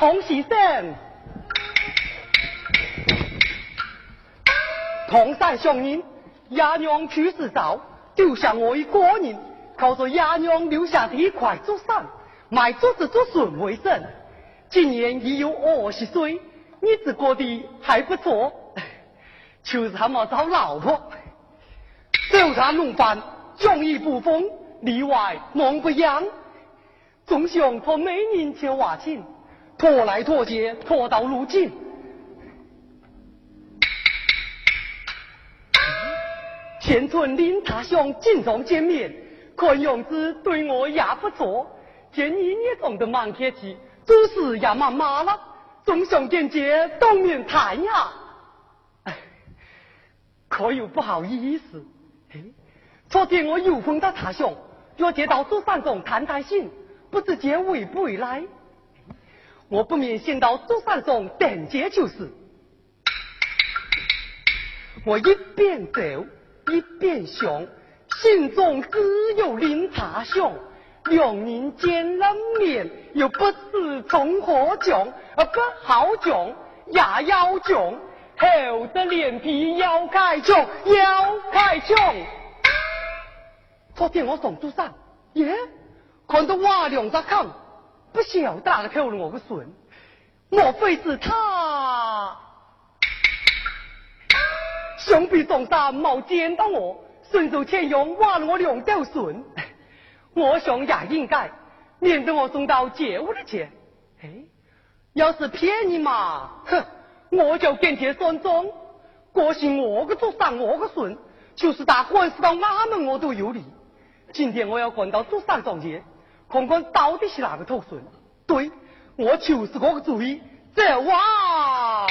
我叫童喜生，同山相认，爷娘去世早，丢下我一个人，靠着爷娘留下的一块竹山，卖竹子竹笋为生。今年已有二十岁，日子过得还不错，就是还没找老婆。手茶弄饭，仗义不风，里外忙不扬。总想托美人求娃亲，拖来拖去，拖到如今。前村林大兄经常见面，看样子对我也不错。见你也懂得蛮客气，做事也蛮麻了，总想见见当面谈呀。哎，可又不好意思。昨天我有风到大兄，要接到朱三总谈谈心。不知结会不会来，我不免先到朱三中等接就是。我一边走一边想，心中只有林茶香。两人见了面，又不知从何讲，不好讲也要讲，厚着脸皮要开讲，要开讲。昨天我送朱三，耶。看到瓦梁在看，不晓得哪个偷了我的孙，莫非是他？想必宋山冇见到我，顺手牵羊挖了我两条孙。我想也应该，免得我送到街屋里去。哎，要是骗你嘛，哼，我就跟帖算账。过是我的祖上，我的孙，就是打官司到哪门我都有理。今天我要赶到祖上庄前。看看到底是哪个头孙？对，我就是这个主意，这王！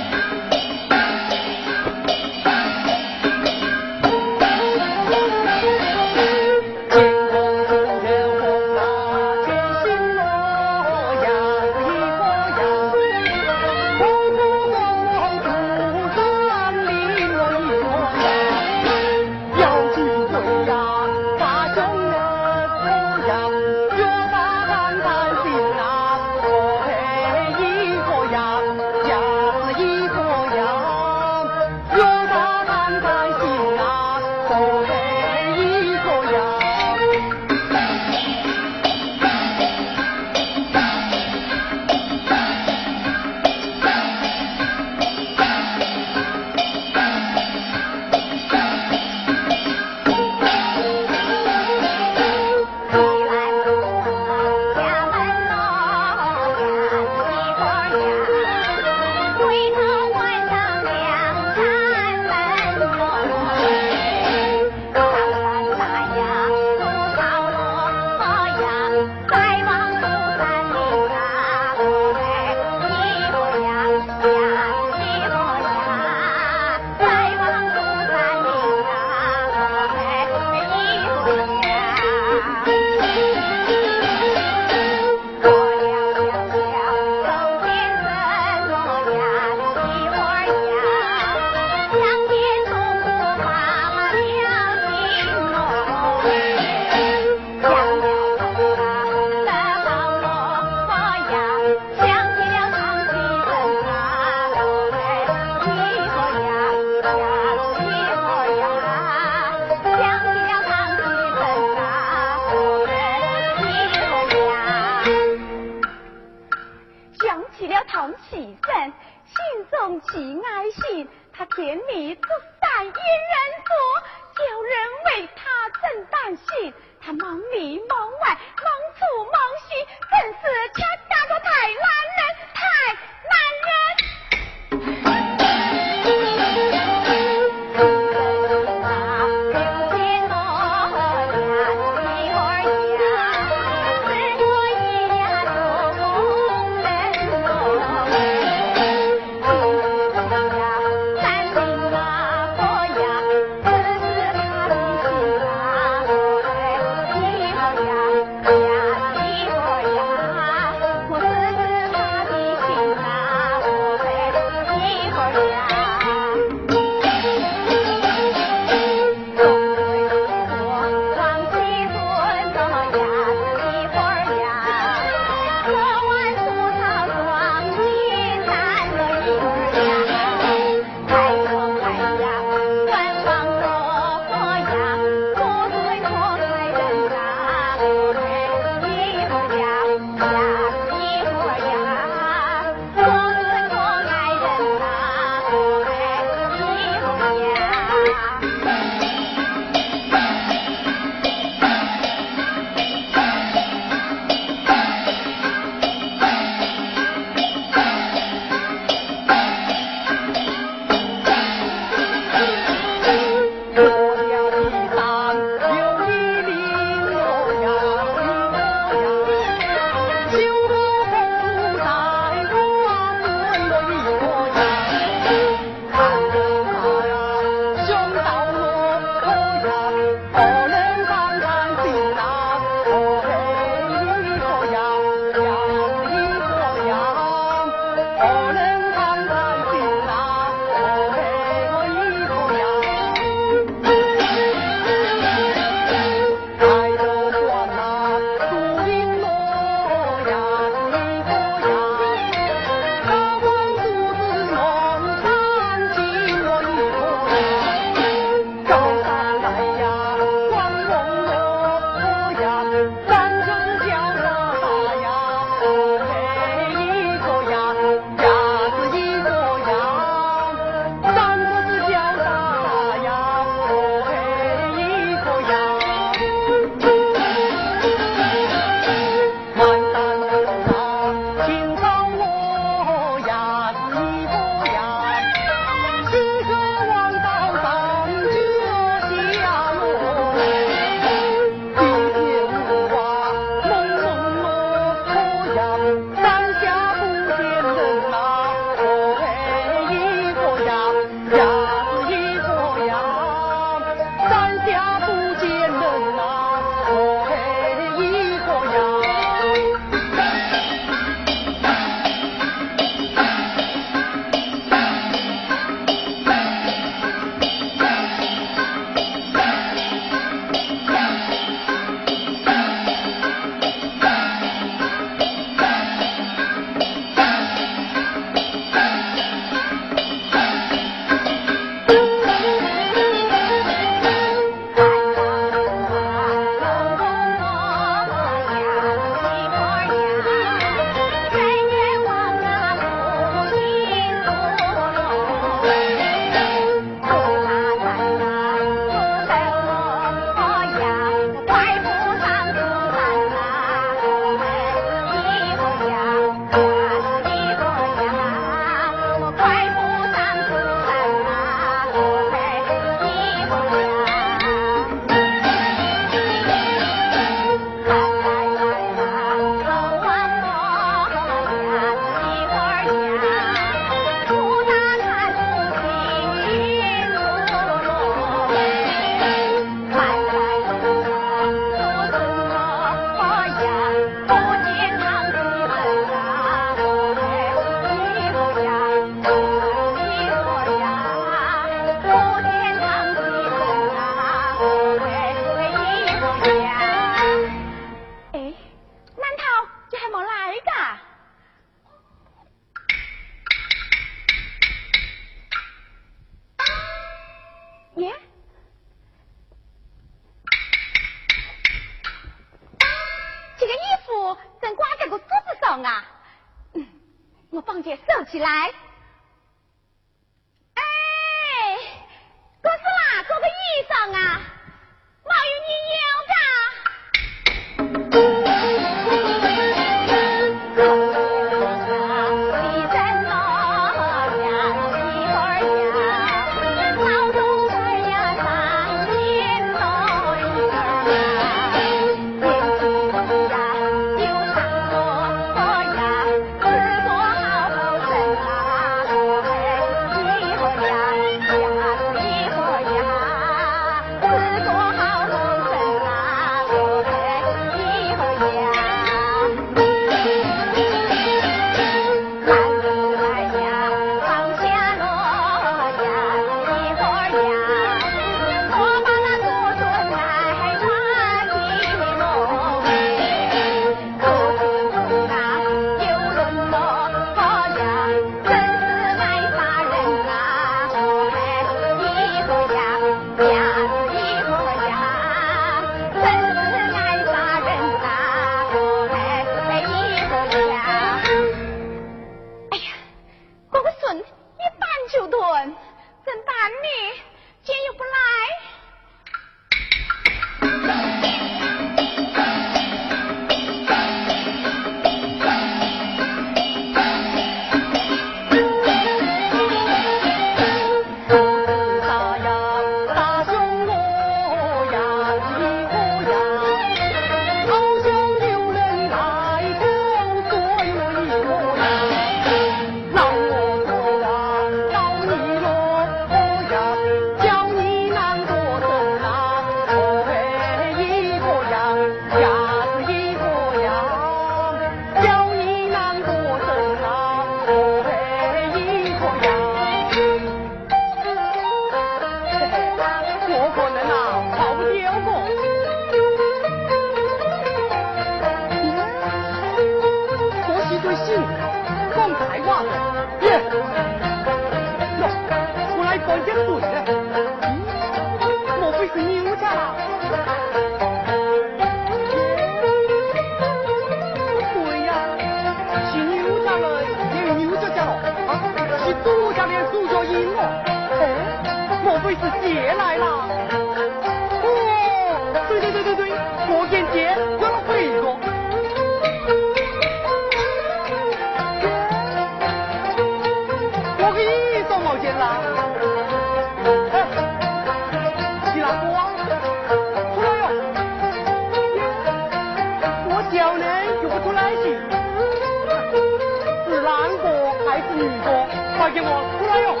我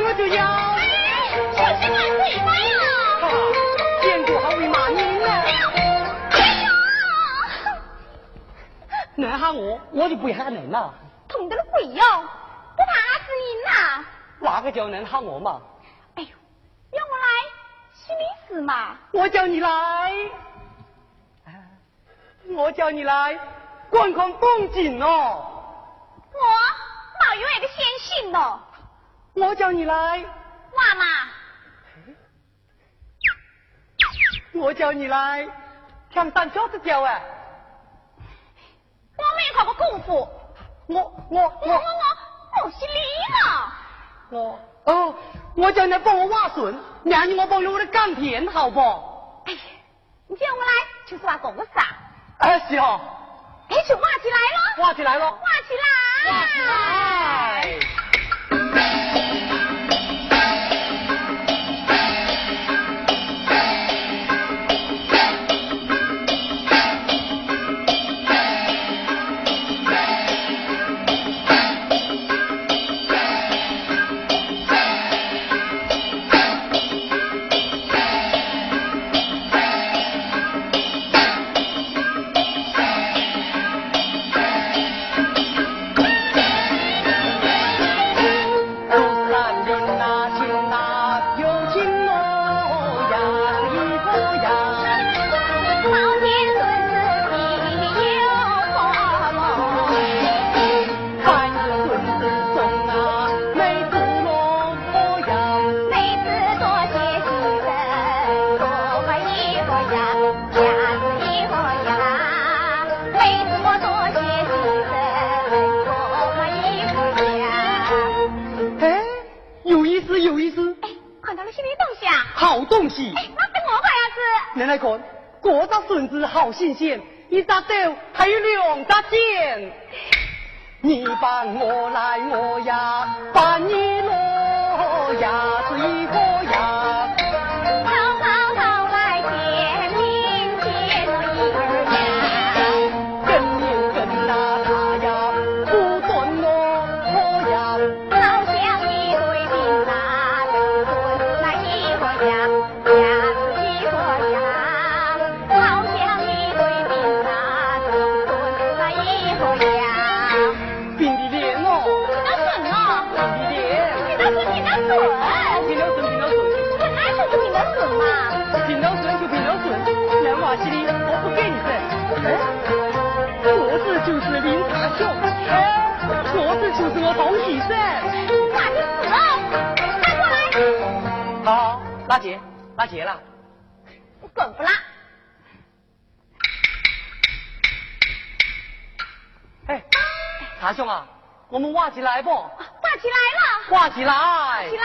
我就要。你喊我，我就不喊人了，痛得了鬼哟！不怕死人呐？哪个叫人喊我嘛？哎呦，要我来心里事嘛？我叫你来，我叫你来观看风景哦。我哪有那个闲心哦？我叫你来，妈妈。我叫你来跳三脚子脚哎。我没考过功夫，我我我我我我是你了。我哦，我叫你帮我挖笋，让你我帮我的耕田，好不？哎呀，你叫我来就是挖工啥？哎，是哦。哎，就挖起来了。挖起来了。挖起来。挖起来。看，这只笋子好新鲜，一只豆还有两只尖。你帮我来，我呀帮你落呀，是一拉结，拉结了。我滚不拉！哎，茶兄啊，我们挂起来不？挂起来了。挂起来。起来。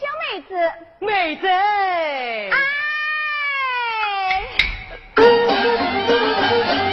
叫妹子，妹子。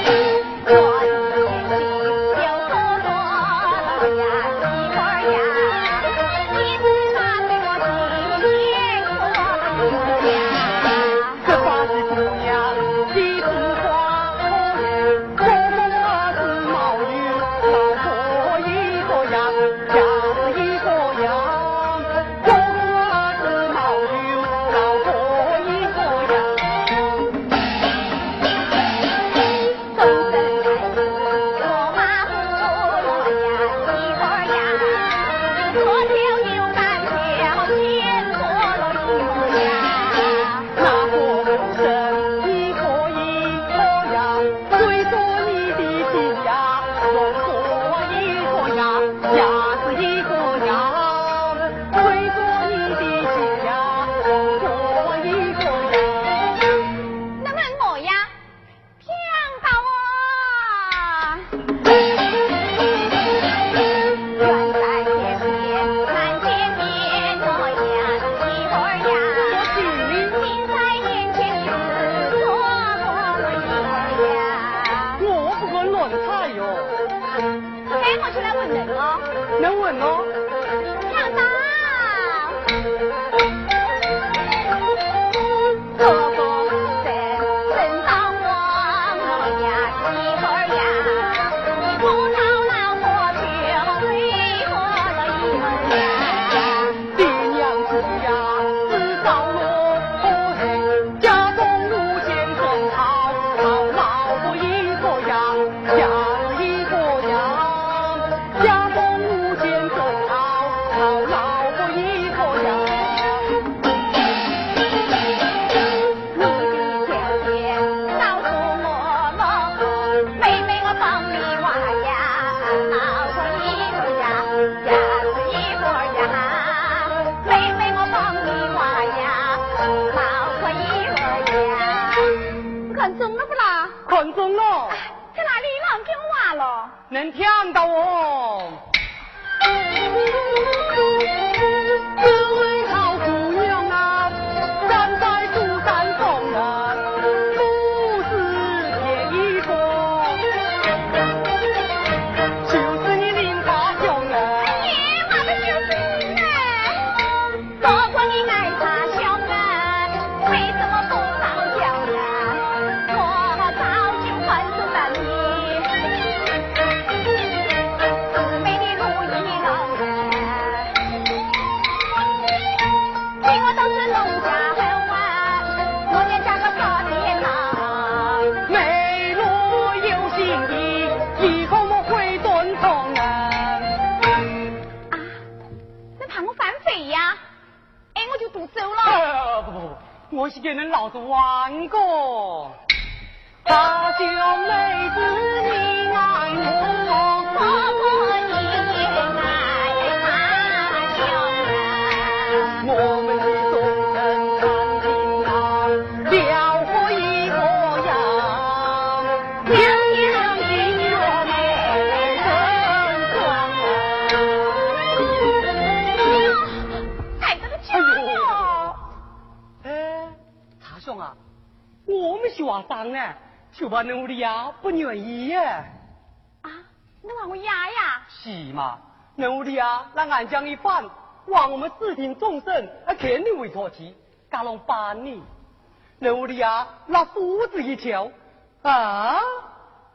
能听到我？各位好姑娘我是给人老子玩过。大舅妹子，你爱我。华商呢，就怕努力呀，不愿意耶。啊，你话我压呀？是嘛，努力啊，那俺将一番，望我们四庭众生啊，肯定会唾弃，加龙办你。努力啊，那夫子一瞧，啊，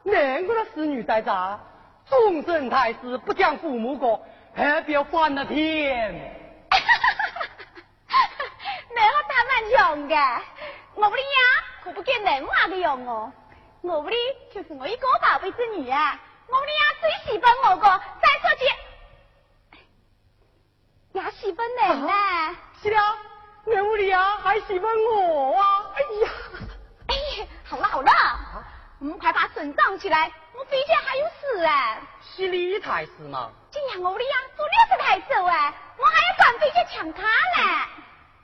难怪那侍女在这，终身太师不讲父母过，还不要翻了天。哈哈打的，我不的呀。可不给人话的用哦，我屋里就是我一个宝贝子女啊，我屋里呀最喜欢我个，再说起，也喜欢人呢。是啊，你屋里呀还喜欢我啊？哎呀，哎，好了好了，我们快把笋藏起来，我飞家还有事啊。是你太师嘛？今年我屋里呀做六十台手啊，我还要赶飞家抢卡呢。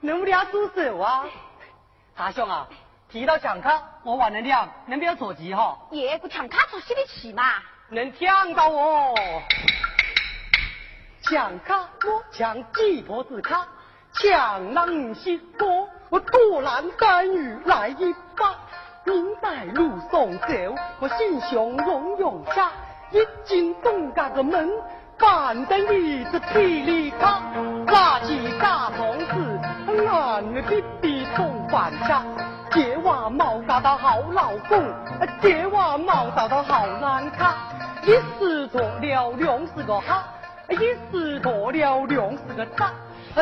你屋里啊做手啊？大兄啊。提到抢卡，我往能亮，能不要着急哈。耶，不抢卡出心里起嘛。能抢到哦。抢卡我抢几婆子卡，抢狼心波，我突然单雨来一把。人在路上走，我心胸勇勇下，一进东家个门，板凳椅子霹雳卡，垃圾大同志，俺的弟弟送饭下。这娃冇找到好老公，这娃冇找到好男卡，一时错了两是个哈，一时错了两是个渣。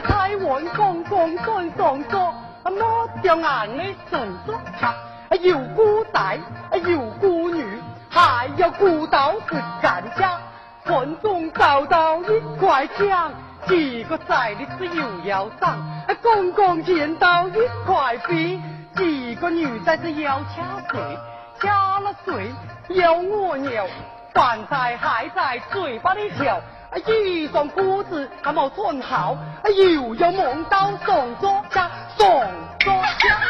台湾公公算上桌，抹掉眼泪神作卡。有姑仔，有姑女，还有姑刀是干家。村中找到一块墙，几个仔的是又要长，公公见到一块壁。几个女仔是要掐水，掐了水要我尿，饭菜还在嘴巴里嚼，一双裤子还没穿好，又要忙到送作家，送作家。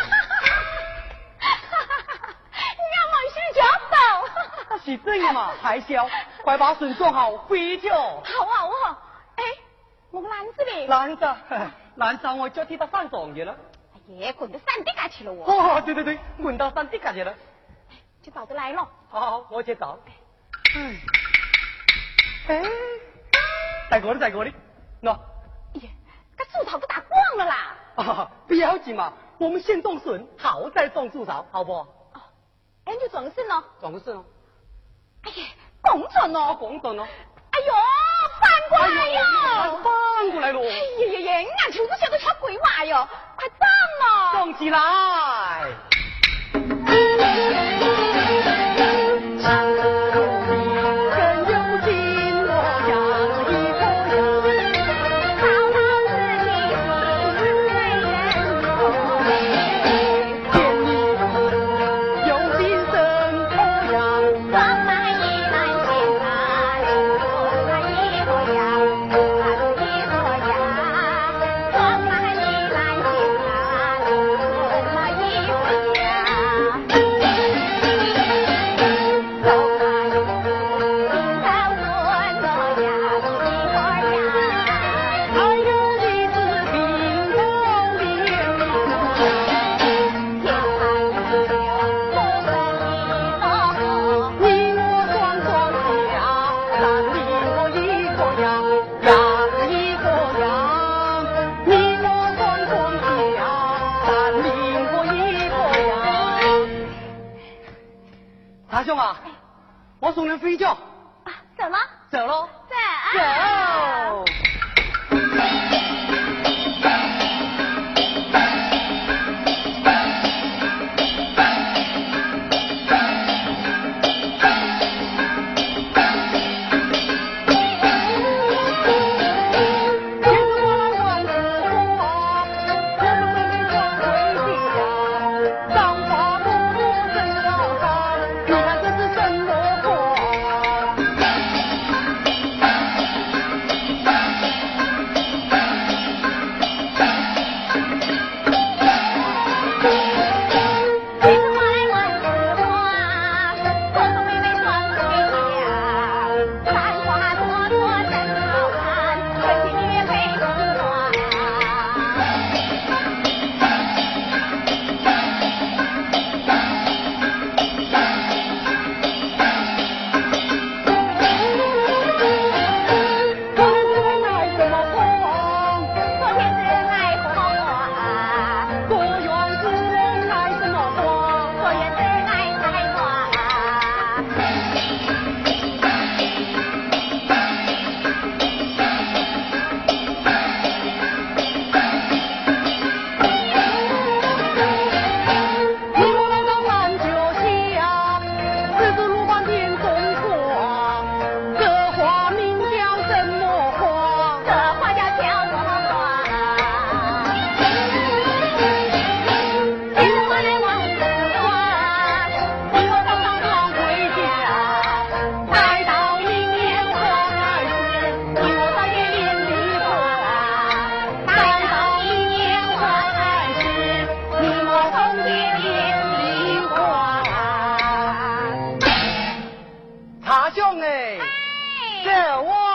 是这样嘛？还笑？快把水做好，飞就。好啊，我好。哎，我篮子里。篮子，篮子我就替他上妆去了。耶，滚到山底下去了我。哦，对对对，滚到山底下去了。就找着来了。好好，我去找。嗯。哎，在过里，在过里，喏。耶，这树草都打光了啦。啊，不要紧嘛，我们先种笋，好再种树草，好不？哦，哎，就种笋咯。种笋哦。哎呀，公笋哦。公笋哦。哎呦，翻过来哟！翻过来喽！哎呀呀呀，俺秋子晓得跳鬼娃哟，快等嘛！动起来！哎。哎走